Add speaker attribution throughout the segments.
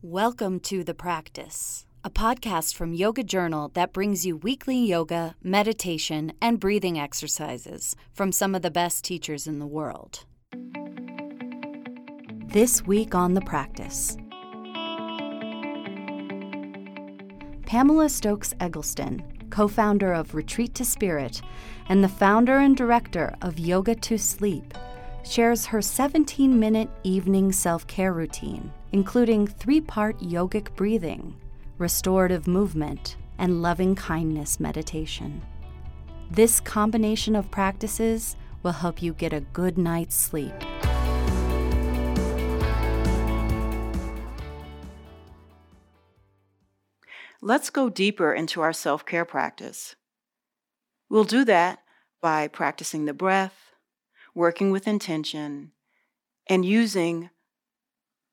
Speaker 1: Welcome to The Practice, a podcast from Yoga Journal that brings you weekly yoga, meditation, and breathing exercises from some of the best teachers in the world. This week on The Practice, Pamela Stokes Eggleston, co founder of Retreat to Spirit and the founder and director of Yoga2Sleep, shares her 17 minute evening self care routine, including three part yogic breathing, restorative movement, and loving kindness meditation. This combination of practices will help you get a good night's sleep.
Speaker 2: Let's go deeper into our self care practice. We'll do that by practicing the breath, working with intention, and using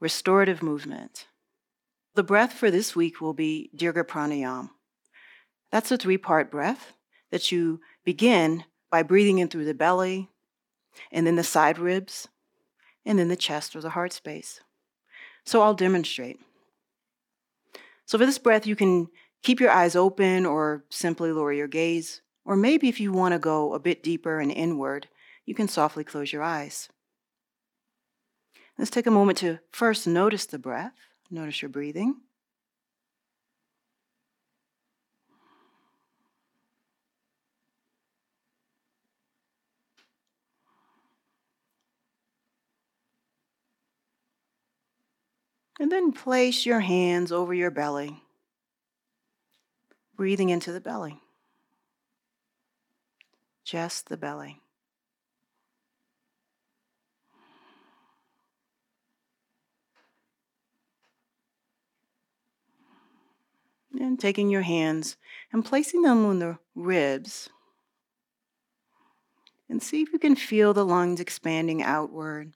Speaker 2: restorative movement. The breath for this week will be Dirga Pranayam. That's a three part breath that you begin by breathing in through the belly, and then the side ribs, and then the chest or the heart space. So I'll demonstrate. So for this breath, you can keep your eyes open or simply lower your gaze. Or maybe if you want to go a bit deeper and inward, you can softly close your eyes. Let's take a moment to first notice the breath, notice your breathing. And then place your hands over your belly, breathing into the belly. Just the belly. And taking your hands and placing them on the ribs. And see if you can feel the lungs expanding outward.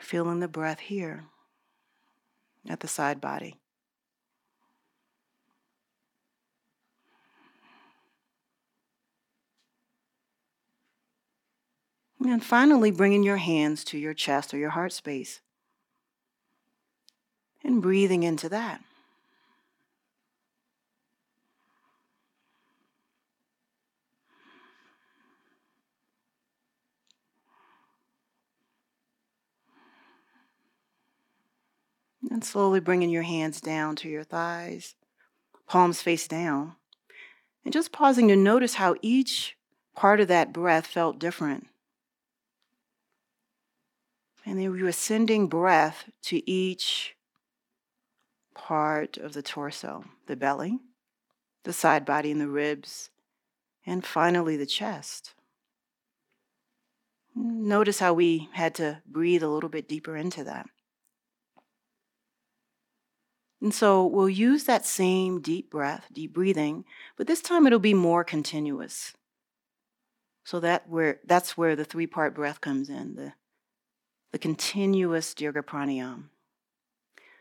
Speaker 2: Feeling the breath here at the side body. And finally, bringing your hands to your chest or your heart space and breathing into that. And slowly bringing your hands down to your thighs, palms face down. And just pausing to notice how each part of that breath felt different. And then you sending breath to each part of the torso the belly, the side body and the ribs, and finally the chest. Notice how we had to breathe a little bit deeper into that. And so we'll use that same deep breath, deep breathing, but this time it'll be more continuous. So that where that's where the three-part breath comes in, the, the continuous Dirga.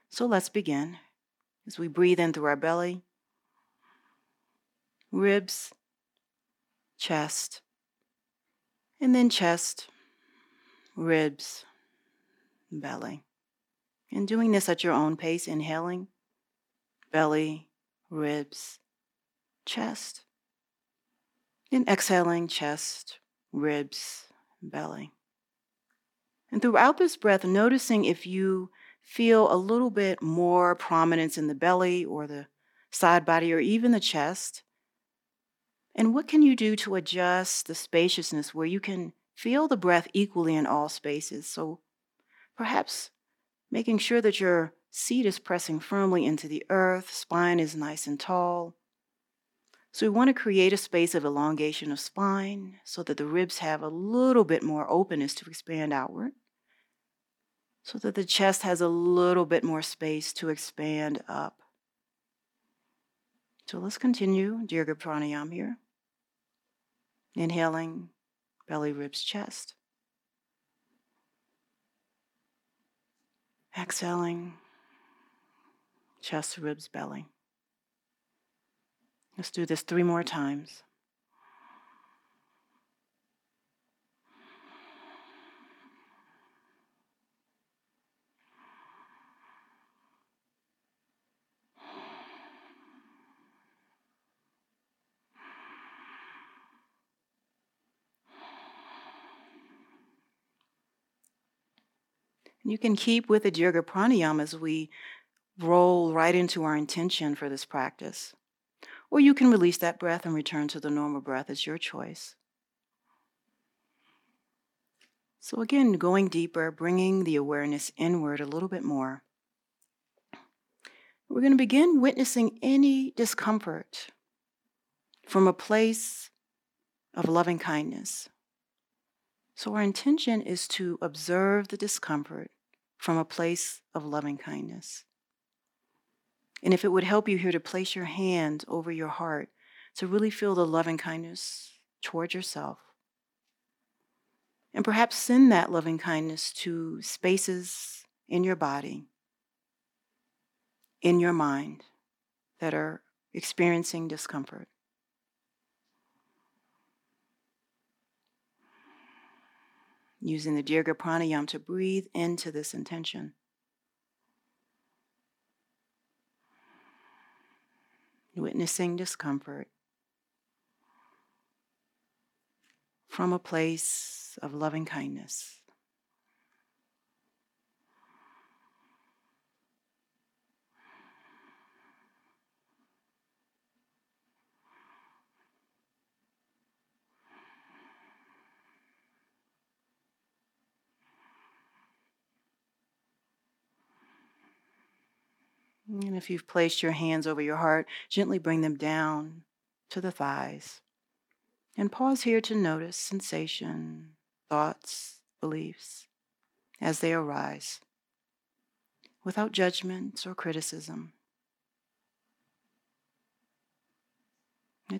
Speaker 2: So let's begin as we breathe in through our belly, ribs, chest, and then chest, ribs, belly. And doing this at your own pace, inhaling, belly, ribs, chest. And exhaling, chest, ribs, belly. And throughout this breath, noticing if you feel a little bit more prominence in the belly or the side body or even the chest. And what can you do to adjust the spaciousness where you can feel the breath equally in all spaces? So perhaps making sure that your seat is pressing firmly into the earth, spine is nice and tall. So we want to create a space of elongation of spine so that the ribs have a little bit more openness to expand outward. So that the chest has a little bit more space to expand up. So let's continue Dirga Pranayam here. Inhaling, belly, ribs, chest. Exhaling, chest, ribs, belly. Let's do this three more times. You can keep with the Dirga Pranayama as we roll right into our intention for this practice. Or you can release that breath and return to the normal breath. It's your choice. So, again, going deeper, bringing the awareness inward a little bit more. We're going to begin witnessing any discomfort from a place of loving kindness. So, our intention is to observe the discomfort from a place of loving kindness. And if it would help you here to place your hand over your heart to really feel the loving kindness toward yourself and perhaps send that loving kindness to spaces in your body, in your mind that are experiencing discomfort. Using the Dirga Pranayam to breathe into this intention. Witnessing discomfort from a place of loving kindness. And if you've placed your hands over your heart, gently bring them down to the thighs. And pause here to notice sensation, thoughts, beliefs as they arise, without judgment or criticism.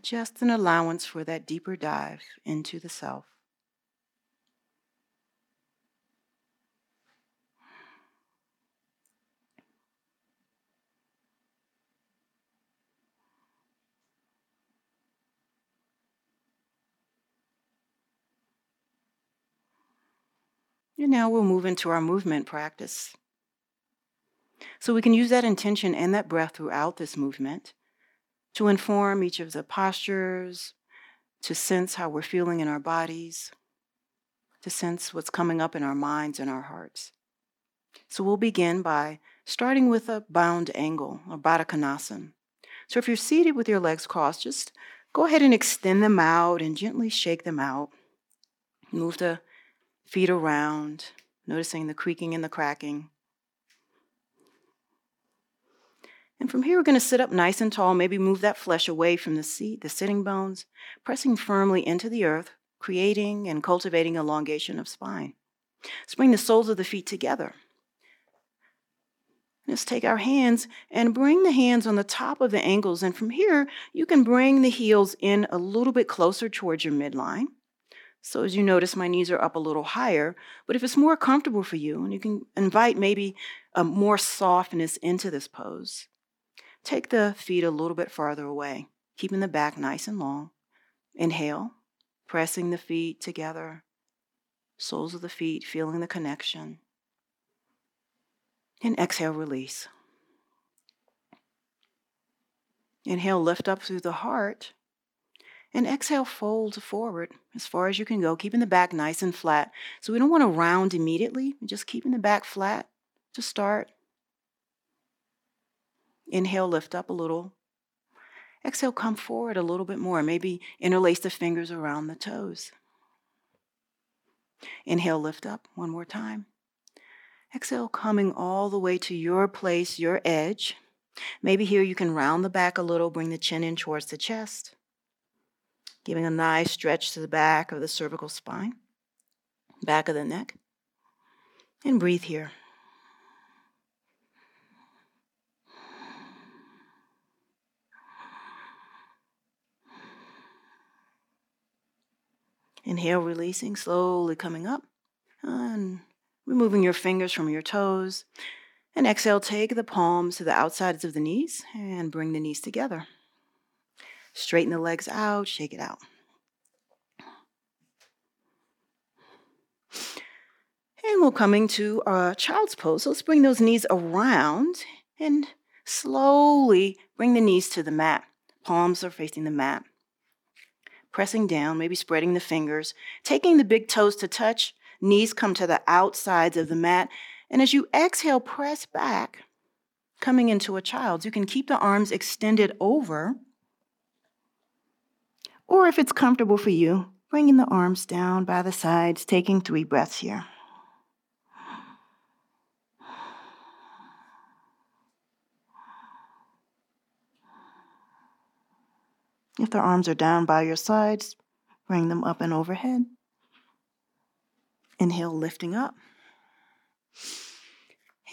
Speaker 2: Just an allowance for that deeper dive into the self. And now we'll move into our movement practice. So we can use that intention and that breath throughout this movement to inform each of the postures, to sense how we're feeling in our bodies, to sense what's coming up in our minds and our hearts. So we'll begin by starting with a bound angle or Baddha Konasana. So if you're seated with your legs crossed, just go ahead and extend them out and gently shake them out. Move the feet around, noticing the creaking and the cracking. And from here, we're going to sit up nice and tall, maybe move that flesh away from the seat, the sitting bones, pressing firmly into the earth, creating and cultivating elongation of spine. Let's bring the soles of the feet together. Let's take our hands and bring the hands on the top of the ankles. And from here, you can bring the heels in a little bit closer towards your midline. So as you notice, my knees are up a little higher. But if it's more comfortable for you, and you can invite maybe a more softness into this pose, take the feet a little bit farther away, keeping the back nice and long. Inhale, pressing the feet together, soles of the feet, feeling the connection. And exhale, release. Inhale, lift up through the heart. And exhale, fold forward as far as you can go, keeping the back nice and flat. So we don't want to round immediately, just keeping the back flat to start. Inhale, lift up a little. Exhale, come forward a little bit more. Maybe interlace the fingers around the toes. Inhale, lift up one more time. Exhale, coming all the way to your place, your edge. Maybe here you can round the back a little, bring the chin in towards the chest giving a nice stretch to the back of the cervical spine, back of the neck. And breathe here. Inhale, releasing, slowly coming up and removing your fingers from your toes. And exhale, take the palms to the outsides of the knees and bring the knees together. Straighten the legs out, shake it out. And we're coming to our child's pose. So let's bring those knees around and slowly bring the knees to the mat. Palms are facing the mat. Pressing down, maybe spreading the fingers, taking the big toes to touch. Knees come to the outsides of the mat. And as you exhale, press back, coming into a child's. You can keep the arms extended over. Or if it's comfortable for you, bringing the arms down by the sides, taking three breaths here. If the arms are down by your sides, bring them up and overhead. Inhale, lifting up.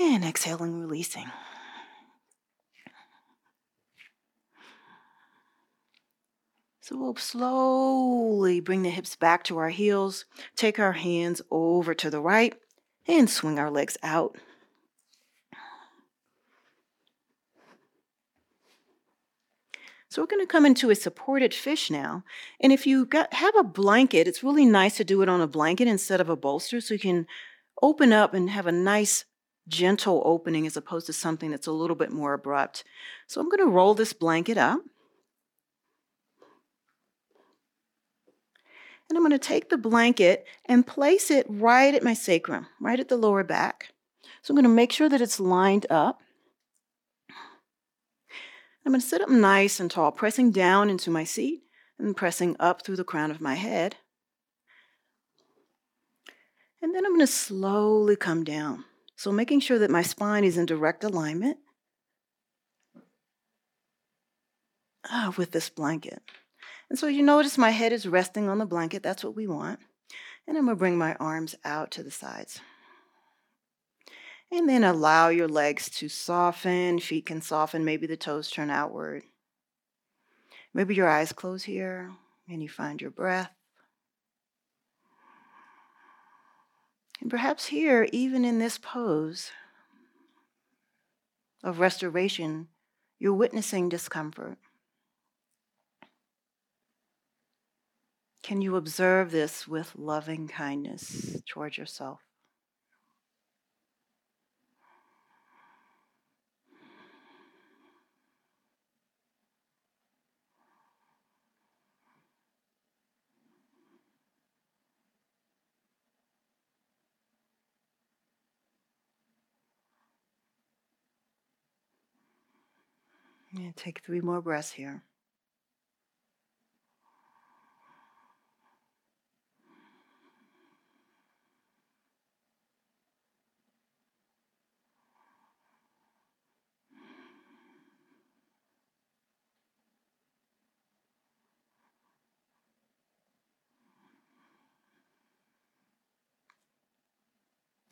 Speaker 2: And exhaling, releasing. So we'll slowly bring the hips back to our heels, take our hands over to the right, and swing our legs out. So we're going to come into a supported fish now. And if you got, have a blanket, it's really nice to do it on a blanket instead of a bolster so you can open up and have a nice gentle opening as opposed to something that's a little bit more abrupt. So I'm going to roll this blanket up. And I'm going to take the blanket and place it right at my sacrum, right at the lower back. So I'm going to make sure that it's lined up. I'm going to sit up nice and tall, pressing down into my seat and pressing up through the crown of my head. And then I'm going to slowly come down. So making sure that my spine is in direct alignment ah, with this blanket. And so you notice my head is resting on the blanket. That's what we want. And I'm going to bring my arms out to the sides. And then allow your legs to soften. Feet can soften. Maybe the toes turn outward. Maybe your eyes close here and you find your breath. And perhaps here, even in this pose of restoration, you're witnessing discomfort. Can you observe this with loving kindness towards yourself? Take three more breaths here.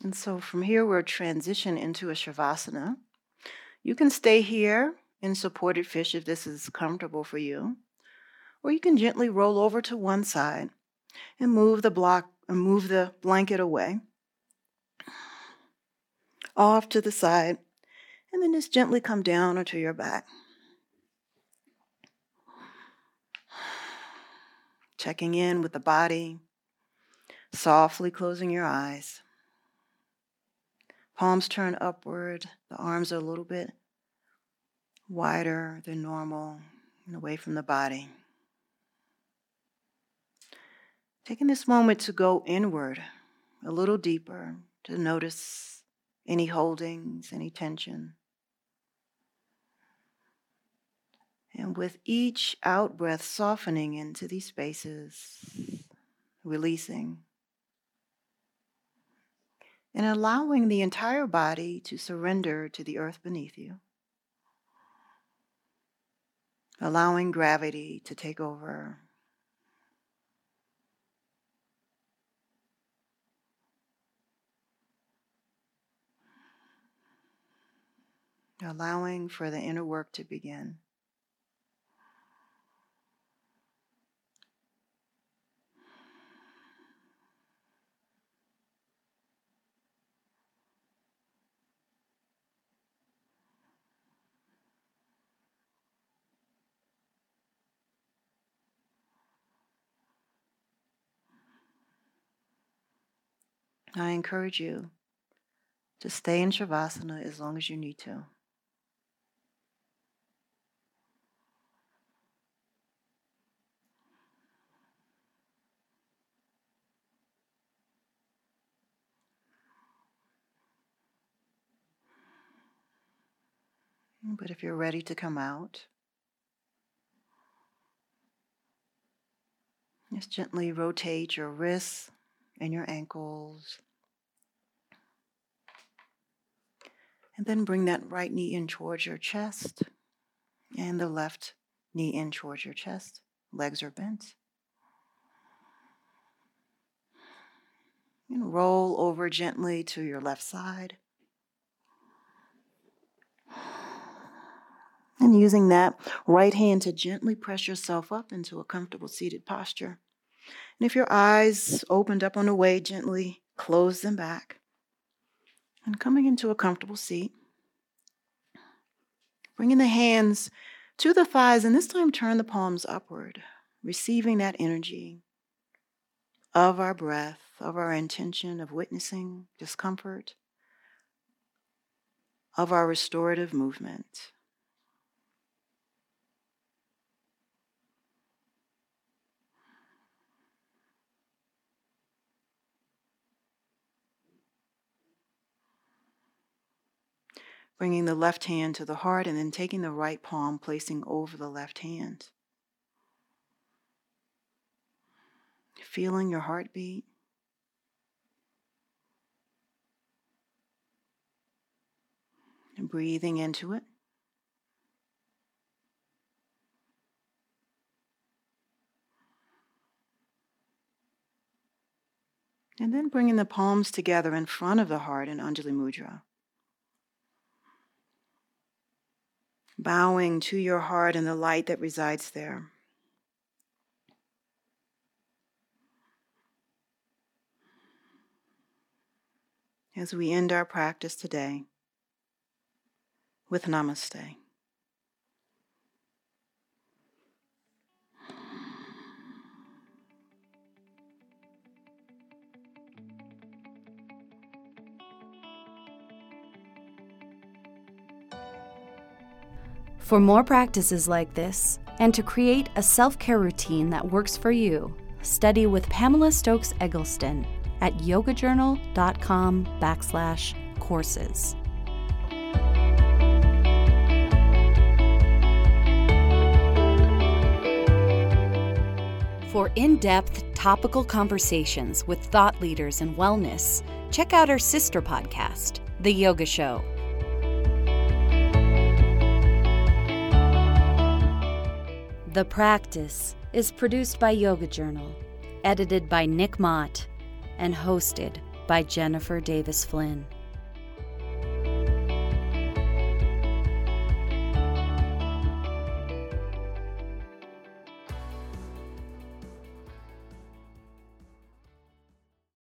Speaker 2: And so from here, we'll transition into a Shavasana. You can stay here in supported fish if this is comfortable for you. Or you can gently roll over to one side and move the block and move the blanket away off to the side and then just gently come down onto your back. Checking in with the body, softly closing your eyes. Palms turn upward, the arms are a little bit wider than normal and away from the body. Taking this moment to go inward a little deeper to notice any holdings, any tension. And with each out breath, softening into these spaces, releasing, and allowing the entire body to surrender to the earth beneath you. allowing gravity to take over. Allowing for the inner work to begin. I encourage you to stay in Shavasana as long as you need to. But if you're ready to come out, just gently rotate your wrists and your ankles. And then bring that right knee in towards your chest and the left knee in towards your chest. Legs are bent. And roll over gently to your left side. And using that right hand to gently press yourself up into a comfortable seated posture. And if your eyes opened up on the way, gently close them back. And coming into a comfortable seat, bringing the hands to the thighs, and this time turn the palms upward, receiving that energy of our breath, of our intention of witnessing discomfort, of our restorative movement. Bringing the left hand to the heart and then taking the right palm, placing over the left hand. Feeling your heartbeat. And breathing into it. And then bringing the palms together in front of the heart in Anjali Mudra. Bowing to your heart and the light that resides there. As we end our practice today with Namaste.
Speaker 1: For more practices like this, and to create a self care routine that works for you, study with Pamela Stokes Eggleston at yogajournal.com backslash courses. For in depth topical conversations with thought leaders in wellness, check out our sister podcast, The Yoga Show The Practice is produced by Yoga Journal, edited by Nick Mott, and hosted by Jennifer Davis Flynn.